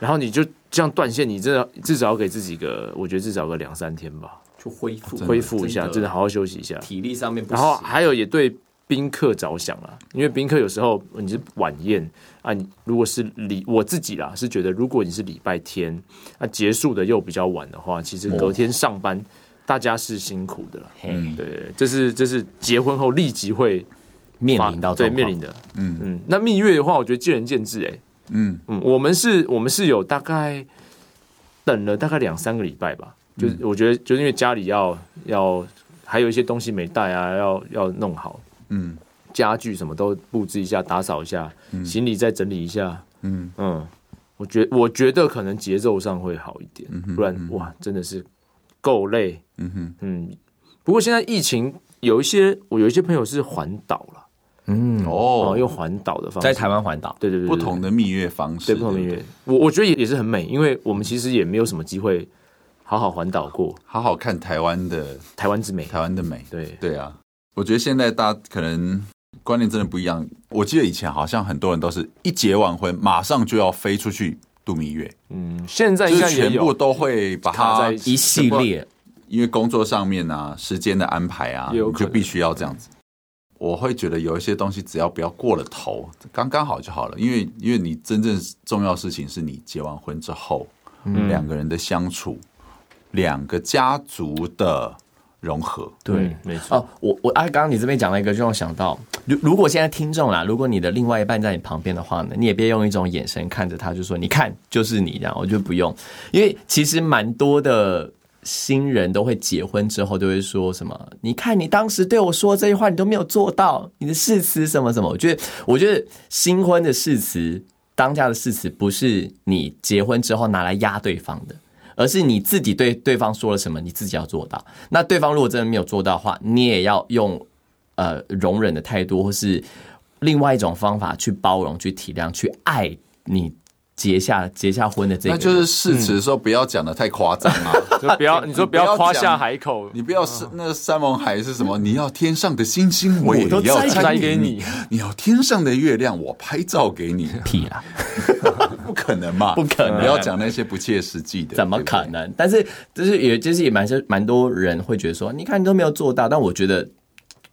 [SPEAKER 2] 然后你就这样断线，你真的至少要给自己个，我觉得至少个两三天吧。
[SPEAKER 3] 就恢复
[SPEAKER 4] 恢复一下，真的好好休息一下，
[SPEAKER 3] 体力上面不。
[SPEAKER 4] 然后还有也对宾客着想了，因为宾客有时候你是晚宴啊，你如果是礼我自己啦，是觉得如果你是礼拜天啊结束的又比较晚的话，其实隔天上班大家是辛苦的。嗯，对，这是这是结婚后立即会
[SPEAKER 3] 面临到
[SPEAKER 4] 对面临的。嗯嗯，那蜜月的话，我觉得见仁见智哎。嗯。嗯，我们是我们是有大概等了大概两三个礼拜吧。就是我觉得，就是因为家里要要还有一些东西没带啊，要要弄好，嗯，家具什么都布置一下，打扫一下，嗯、行李再整理一下，嗯。嗯，我觉我觉得可能节奏上会好一点，嗯、不然哇，真的是够累，嗯哼。嗯。不过现在疫情有一些，我有一些朋友是环岛了，嗯哦，用环岛的方式。
[SPEAKER 3] 在台湾环岛，
[SPEAKER 4] 对对对，
[SPEAKER 1] 不同的蜜月方式，
[SPEAKER 4] 对不同蜜月，我我觉得也也是很美，因为我们其实也没有什么机会。好好环岛过，
[SPEAKER 1] 好好看台湾的
[SPEAKER 4] 台湾之美，
[SPEAKER 1] 台湾的美。
[SPEAKER 4] 对。
[SPEAKER 1] 对啊，我觉得现在大家可能观念真的不一样。我记得以前好像很多人都是一结完婚，马上就要飞出去度蜜月。
[SPEAKER 4] 嗯，现在应该
[SPEAKER 1] 全部都会把它
[SPEAKER 3] 在一系列，
[SPEAKER 1] 因为工作上面啊，时间的安排啊，你就必须要这样子。我会觉得有一些东西只要不要过了头，刚刚好就好了。因为因为你真正重要事情是你结完婚之后，嗯，两个人的相处。两个家族的融合，
[SPEAKER 4] 对，没错。
[SPEAKER 3] 哦，我我啊，刚刚你这边讲了一个，就让我想到，如如果现在听众啦，如果你的另外一半在你旁边的话呢，你也别用一种眼神看着他，就说你看就是你这样，我觉得不用，因为其实蛮多的新人都会结婚之后都会说什么，你看你当时对我说这句话，你都没有做到，你的誓词什么什么，我觉得，我觉得新婚的誓词，当下的誓词，不是你结婚之后拿来压对方的。而是你自己对对方说了什么，你自己要做到。那对方如果真的没有做到的话，你也要用呃容忍的态度，或是另外一种方法去包容、去体谅、去爱你。结下结下婚的这个，
[SPEAKER 1] 那就是誓词的时候不要讲的太夸张啊！
[SPEAKER 4] 就不要你说不要夸下海口，
[SPEAKER 1] 你不要是那个山盟海是什么？你要天上的星星，我也要摘给你；你要天上的月亮，我拍照给你。
[SPEAKER 3] 屁啦，
[SPEAKER 1] 不可能嘛？
[SPEAKER 3] 不可能！
[SPEAKER 1] 不要讲那些不切实际的，
[SPEAKER 3] 怎么可能？但是就是也就是也蛮蛮多人会觉得说，你看你都没有做到，但我觉得。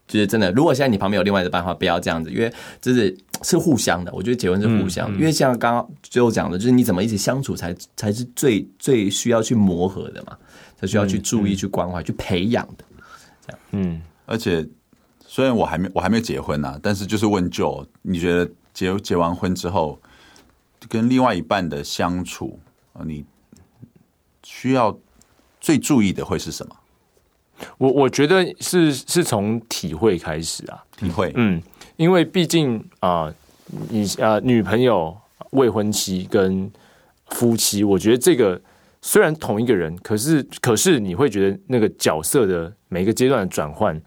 [SPEAKER 3] 就是真的，如果现在你旁边有另外的办法，不要这样子，因为就是是互相的。我觉得结婚是互相的，嗯嗯、因为像刚刚最后讲的，就是你怎么一起相处才才是最最需要去磨合的嘛，才需要去注意、去关怀、嗯、去培养的。这样，
[SPEAKER 1] 嗯。而且虽然我还没我还没结婚啊，但是就是问 Joe，你觉得结结完婚之后跟另外一半的相处，你需要最注意的会是什么？
[SPEAKER 4] 我我觉得是是从体会开始啊，
[SPEAKER 1] 体会，
[SPEAKER 4] 嗯，因为毕竟啊、呃，你啊、呃，女朋友、未婚妻跟夫妻，我觉得这个虽然同一个人，可是可是你会觉得那个角色的每个阶段的转换，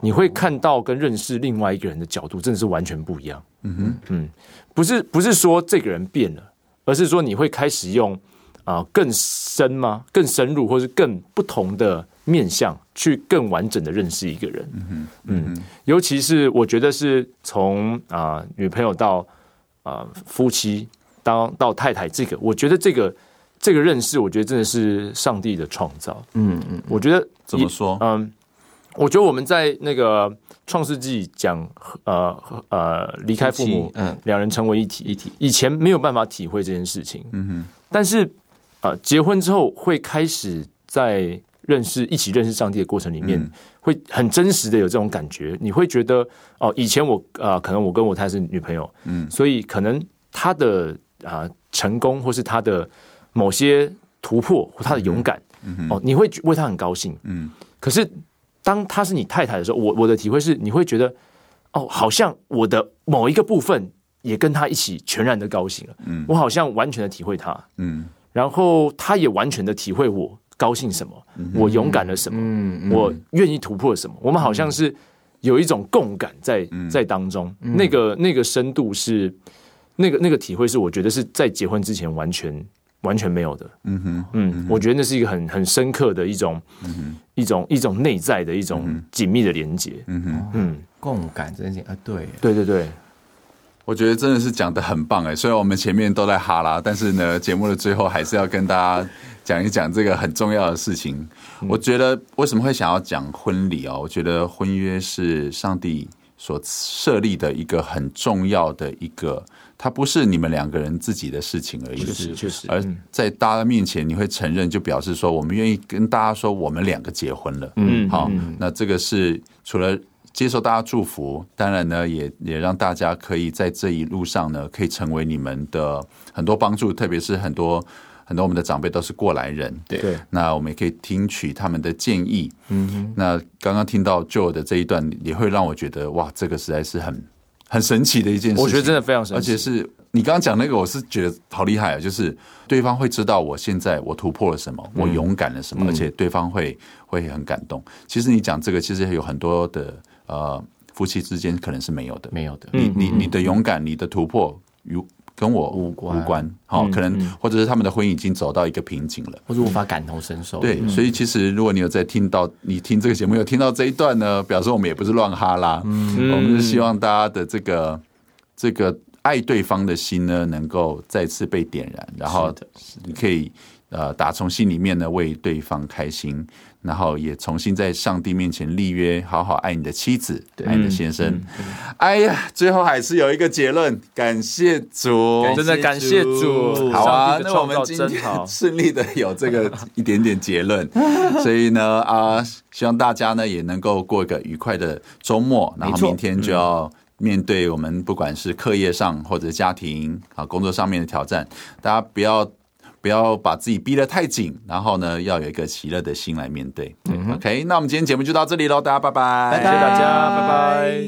[SPEAKER 4] 你会看到跟认识另外一个人的角度，真的是完全不一样。嗯哼，嗯，不是不是说这个人变了，而是说你会开始用啊、呃、更深吗？更深入，或是更不同的。面向去更完整的认识一个人，嗯哼嗯，尤其是我觉得是从啊、呃、女朋友到啊、呃、夫妻，当到太太，这个我觉得这个这个认识，我觉得真的是上帝的创造，嗯嗯，我觉得
[SPEAKER 1] 怎么说？
[SPEAKER 4] 嗯，我觉得我们在那个创世纪讲，呃呃，离开父母，嗯，两人成为一体，一体，以前没有办法体会这件事情，嗯哼，但是啊、呃，结婚之后会开始在。认识一起认识上帝的过程里面，嗯、会很真实的有这种感觉。你会觉得哦，以前我啊、呃，可能我跟我太太是女朋友，嗯，所以可能她的啊、呃、成功，或是她的某些突破，或她的勇敢，哦，你会为她很高兴，嗯。可是当她是你太太的时候，我我的体会是，你会觉得哦，好像我的某一个部分也跟她一起全然的高兴了，嗯，我好像完全的体会她，嗯，然后她也完全的体会我。高兴什么？我勇敢了什么？嗯嗯、我愿意突破什么？我们好像是有一种共感在在当中，嗯、那个那个深度是那个那个体会是，我觉得是在结婚之前完全完全没有的。嗯哼，嗯，我觉得那是一个很很深刻的一种、嗯、哼一种一种内在的一种紧密的连接。嗯哼，嗯，
[SPEAKER 3] 共感这件事情啊，对，
[SPEAKER 4] 对对对，
[SPEAKER 1] 我觉得真的是讲的很棒哎。虽然我们前面都在哈拉，但是呢，节目的最后还是要跟大家。讲一讲这个很重要的事情。我觉得为什么会想要讲婚礼哦？我觉得婚约是上帝所设立的一个很重要的一个，它不是你们两个人自己的事情而已，
[SPEAKER 2] 确实，确实。
[SPEAKER 1] 而在大家面前，你会承认，就表示说，我们愿意跟大家说，我们两个结婚了。嗯，好，那这个是除了。接受大家祝福，当然呢，也也让大家可以在这一路上呢，可以成为你们的很多帮助，特别是很多很多我们的长辈都是过来人，
[SPEAKER 2] 对，
[SPEAKER 1] 那我们也可以听取他们的建议。嗯哼，那刚刚听到 Joe 的这一段，也会让我觉得哇，这个实在是很很神奇的一件事情。
[SPEAKER 2] 我觉得真的非常神奇，
[SPEAKER 1] 而且是你刚刚讲那个，我是觉得好厉害啊！就是对方会知道我现在我突破了什么，我勇敢了什么，嗯、而且对方会会很感动。其实你讲这个，其实有很多的。呃，夫妻之间可能是没有的，
[SPEAKER 3] 没有的。
[SPEAKER 1] 你你你的勇敢，你的突破与跟我无关无关。好，可能或者是他们的婚姻已经走到一个瓶颈了，
[SPEAKER 3] 或者无法感同身受。
[SPEAKER 1] 对，所以其实如果你有在听到你听这个节目有听到这一段呢，表示我们也不是乱哈啦，嗯，我们是希望大家的这个这个爱对方的心呢，能够再次被点燃，然后你可以呃打从心里面呢为对方开心。然后也重新在上帝面前立约，好好爱你的妻子，对爱你的先生。嗯嗯、哎呀，最后还是有一个结论，感谢主，
[SPEAKER 2] 真的感谢主。
[SPEAKER 1] 好啊，那我们今天 顺利的有这个一点点结论，所以呢啊，希望大家呢也能够过一个愉快的周末。然后明天就要面对我们不管是课业上或者家庭啊工作上面的挑战，大家不要。不要把自己逼得太紧，然后呢，要有一个喜乐的心来面对。嗯、OK，那我们今天节目就到这里喽，大家拜拜，
[SPEAKER 2] 谢谢大家，拜拜。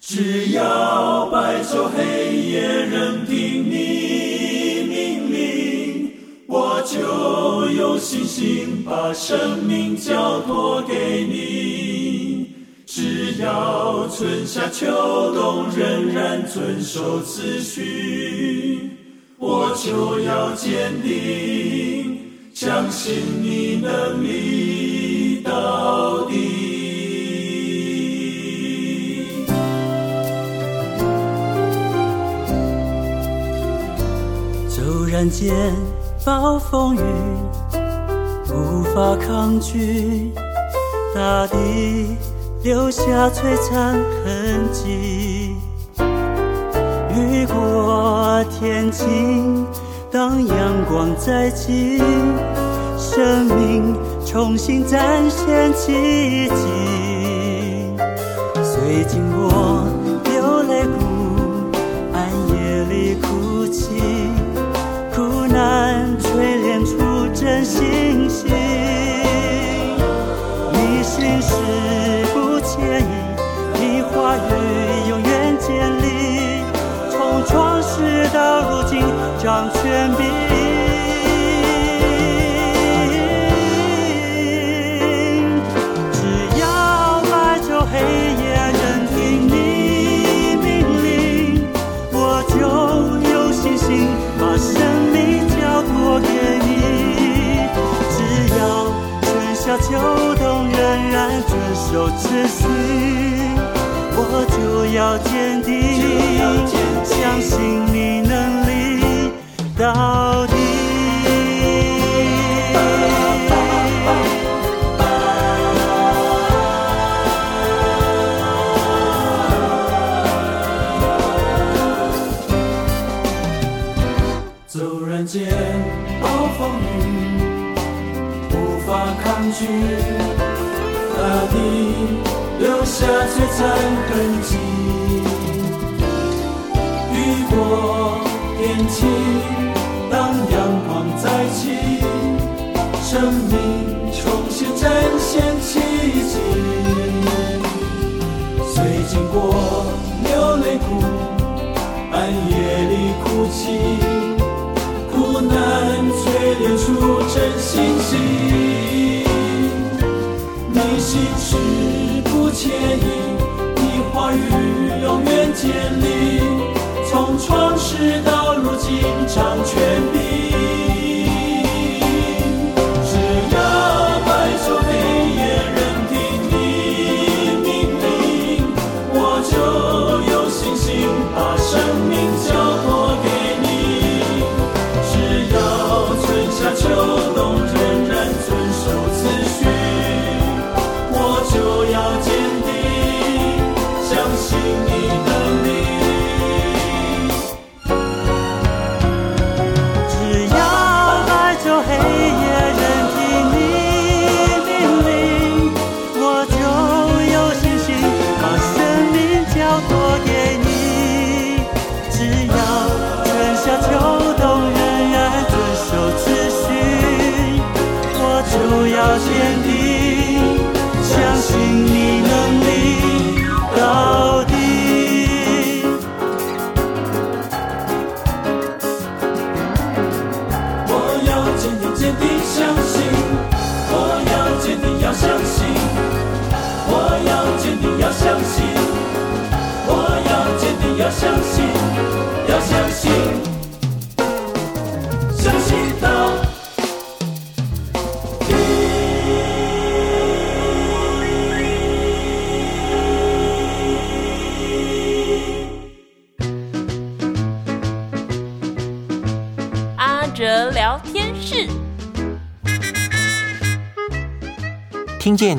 [SPEAKER 4] 只要白昼黑夜任凭你命令，我就有信心把生命交托给你。只要春夏秋冬仍然遵守次序。我就要坚定，相信你能力到底。
[SPEAKER 5] 骤然间暴风雨，无法抗拒，大地留下璀璨痕迹。雨过天晴，当阳光再起，生命重新展现奇迹。虽经过流泪谷，暗夜里哭泣，苦难锤炼出真信心。你心事不介意，你话语掌权柄，只要白昼黑夜任凭你命令，我就有信心把生命交托给你。只要春夏秋冬仍然遵守秩序。我就要坚定，相信你到底。
[SPEAKER 4] 骤然间暴风雨，无法抗拒，大地。留下璀璨痕迹，雨过天晴，献出真心心，你心事不。惬意，你话语永远坚定，从创世到如今掌
[SPEAKER 6] 权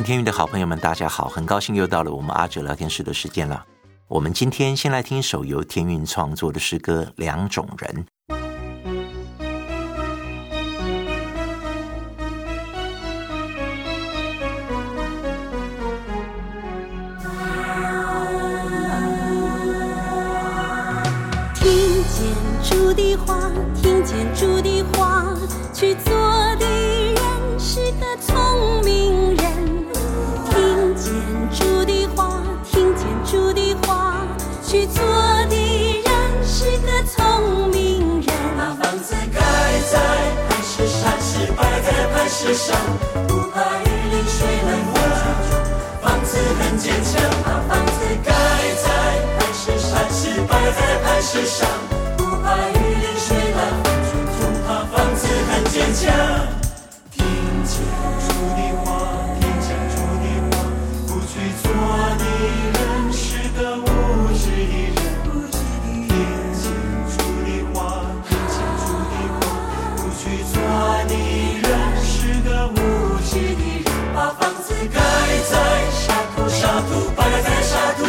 [SPEAKER 6] 天
[SPEAKER 7] 韵的好朋友们，大家好，很高兴又到了我们阿哲聊天室的时间了。我们今天先来听一首由天韵创作的诗歌《两种人》。
[SPEAKER 8] 听见主的话，听见主的话，去做的人是个聪明人。在世上，不怕雨淋水冷风寒，房子很坚强。
[SPEAKER 5] 把房子盖在磐石上，磐石在磐石上，不怕雨淋水冷风寒，房子很坚强。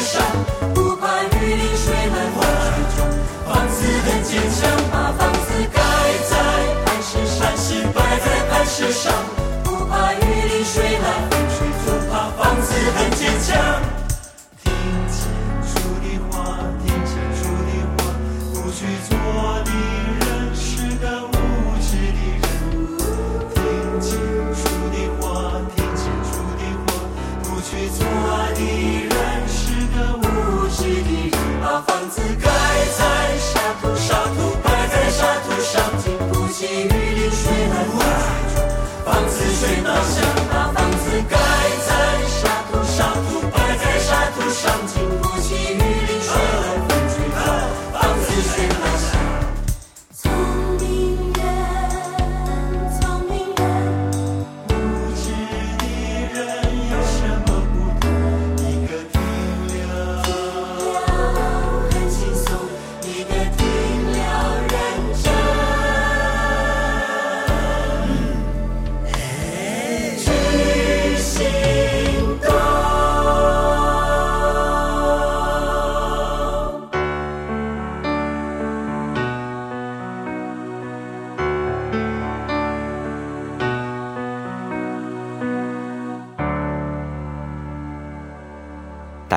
[SPEAKER 5] 是子盖在沙土，沙土盖在沙土上，
[SPEAKER 7] 经
[SPEAKER 5] 不起雨淋水难。房子睡到香，
[SPEAKER 8] 把房子盖在沙土，沙土。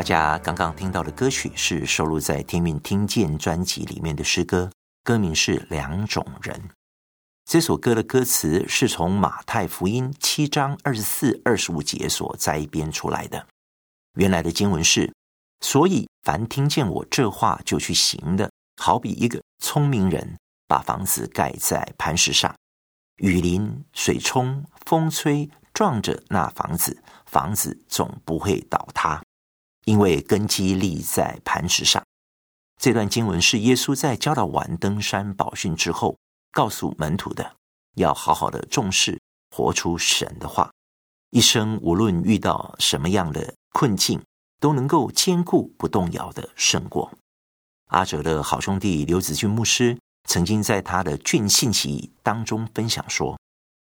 [SPEAKER 7] 家刚刚听到的歌曲是收录在《天韵听见》专辑里面的诗歌，歌名是《两种人》。这首歌的歌词是从马太福音七章二十四、二十五节所摘编出来的。原来的经文是：所以凡听见我这话就去行的，好比一个聪明人把房子盖在磐石上，雨淋、水冲、风吹，撞着那房子，房子总不会倒塌。因为根基立在磐石上，这段经文是耶稣在教导完登山宝训之后，告诉门徒的，要好好的重视，活出神的话，一生无论遇到什么样的困境，都能够坚固不动摇的胜过。阿哲的好兄弟刘子俊牧师曾经在他的俊信息当中分享说，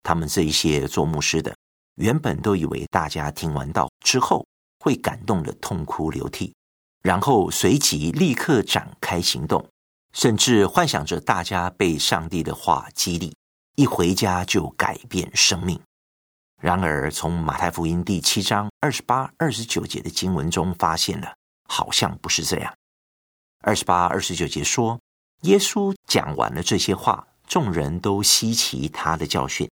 [SPEAKER 7] 他们这一些做牧师的，原本都以为大家听完道之后会感动的痛哭流涕，然后随即立刻展开行动，甚至幻想着大家被上帝的话激励，一回家就改变生命。然而，从马太福音第七章二十八、二十九节的经文中发现了，好像不是这样。二十八、二十九节说，耶稣讲完了这些话，众人都稀奇他的教训，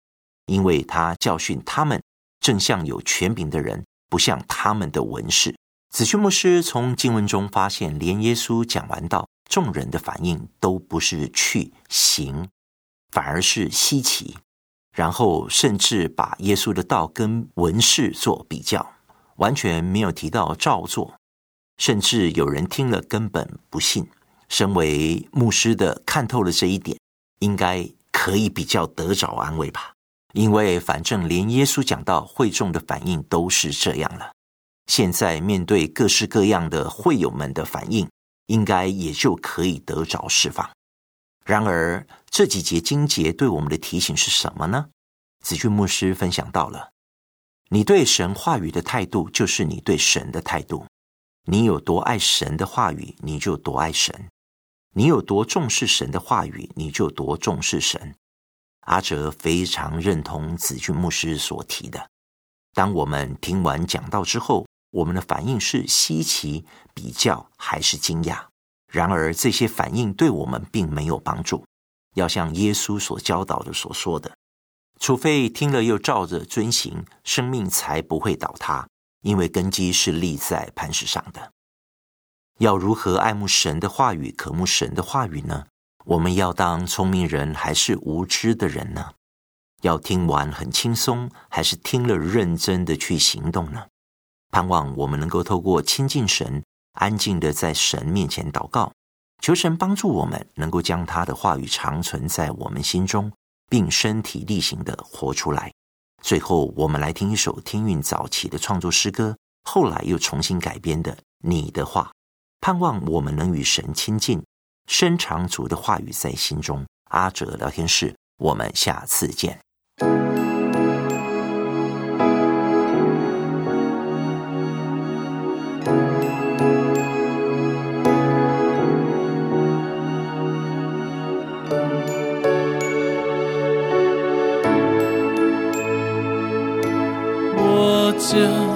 [SPEAKER 7] 因为他教训他们，正像有权柄的人，不像他们的文士。子虚牧师从经文中发现，连耶稣讲完道，众人的反应都不是去行，反而是稀奇。然后甚至把耶稣的道跟文士做比较，完全没有提到照做，甚至有人听了根本不信。身为牧师的看透了这一点，应该可以比较得着安慰吧？因为反正连耶稣讲到，会众的反应都是这样了。现在面对各式各样的会友们的反应，应该也就可以得着释放。然而，这几节经节对我们的提醒是什么呢？子俊牧师分享到了：你对神话语的态度，就是你对神的态度。你有多爱神的话语，你就多爱神；你有多重视神的话语，你就多重视神。阿哲非常认同子俊牧师所提的：当我们听完讲道之后，我们的反应是稀奇、比较还是惊讶？然而，这些反应对我们并没有帮助。要像耶稣所教导的所说的，除非听了又照着遵行，生命才不会倒塌，因为根基是立在磐石上的。要如何爱慕神的话语、渴慕神的话语呢？我们要当聪明人还是无知的人呢？要听完很轻松，还是听了认真的去行动呢？盼望我们能够透过亲近神。安静的在神面前祷告，求神帮助我们能够将他的话语长存在我们心中，并身体力行的活出来。最后，我们来听一首天韵早期的创作诗歌，后来又重新改编的《你的话》，盼望我们能与神亲近，深藏主的话语在心中。阿哲聊天室，我们下次见。
[SPEAKER 4] 我将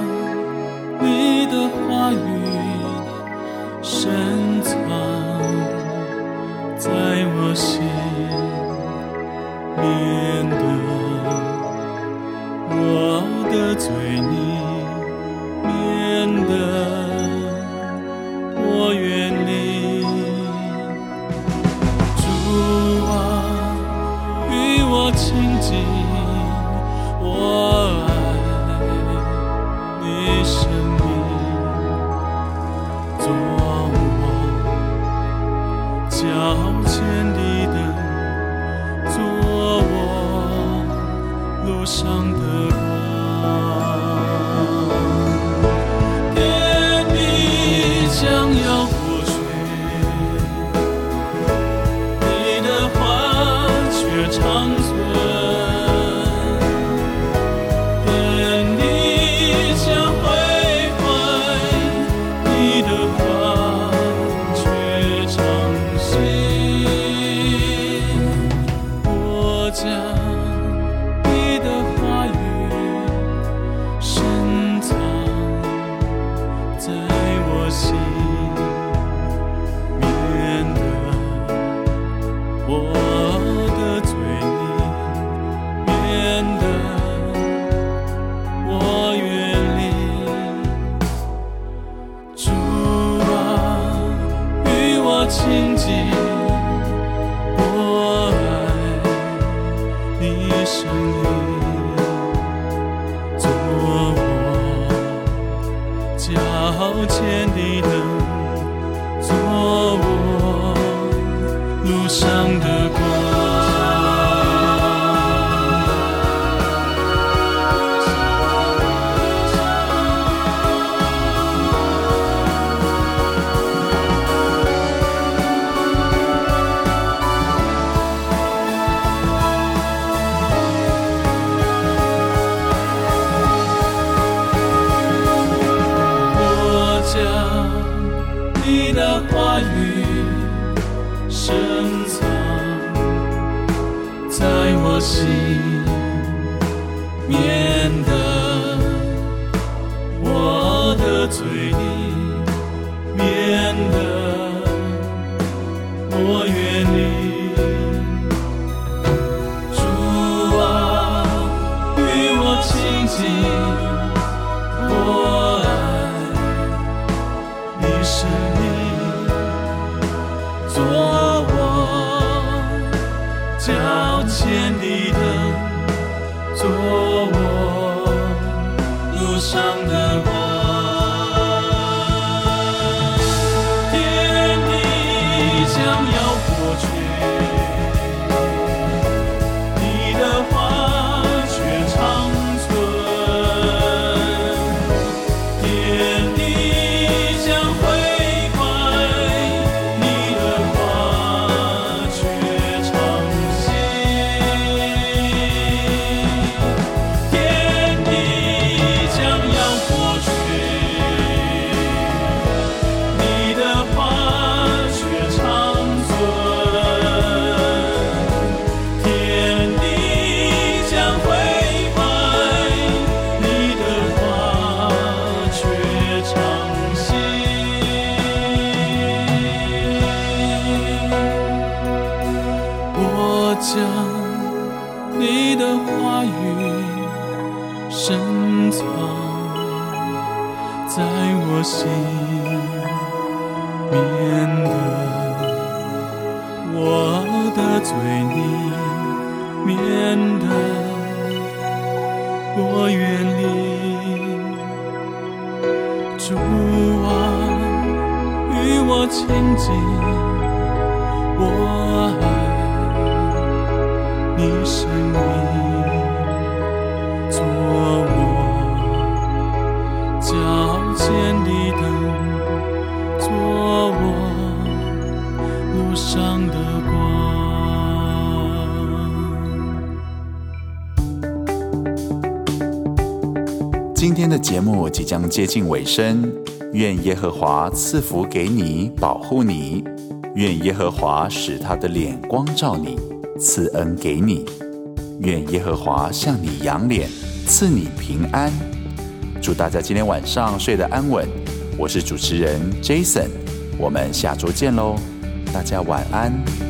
[SPEAKER 4] 我将你的话语深藏在我心，免得我的罪孽，免得我远离主啊，与我亲近。我爱。你身影，做我脚前的灯，做我路上的光。
[SPEAKER 1] 今天的节目即将接近尾声，愿耶和华赐福给你，保护你；愿耶和华使他的脸光照你，赐恩给你；愿耶和华向你扬脸，赐你平安。祝大家今天晚上睡得安稳。我是主持人 Jason，我们下周见喽，大家晚安。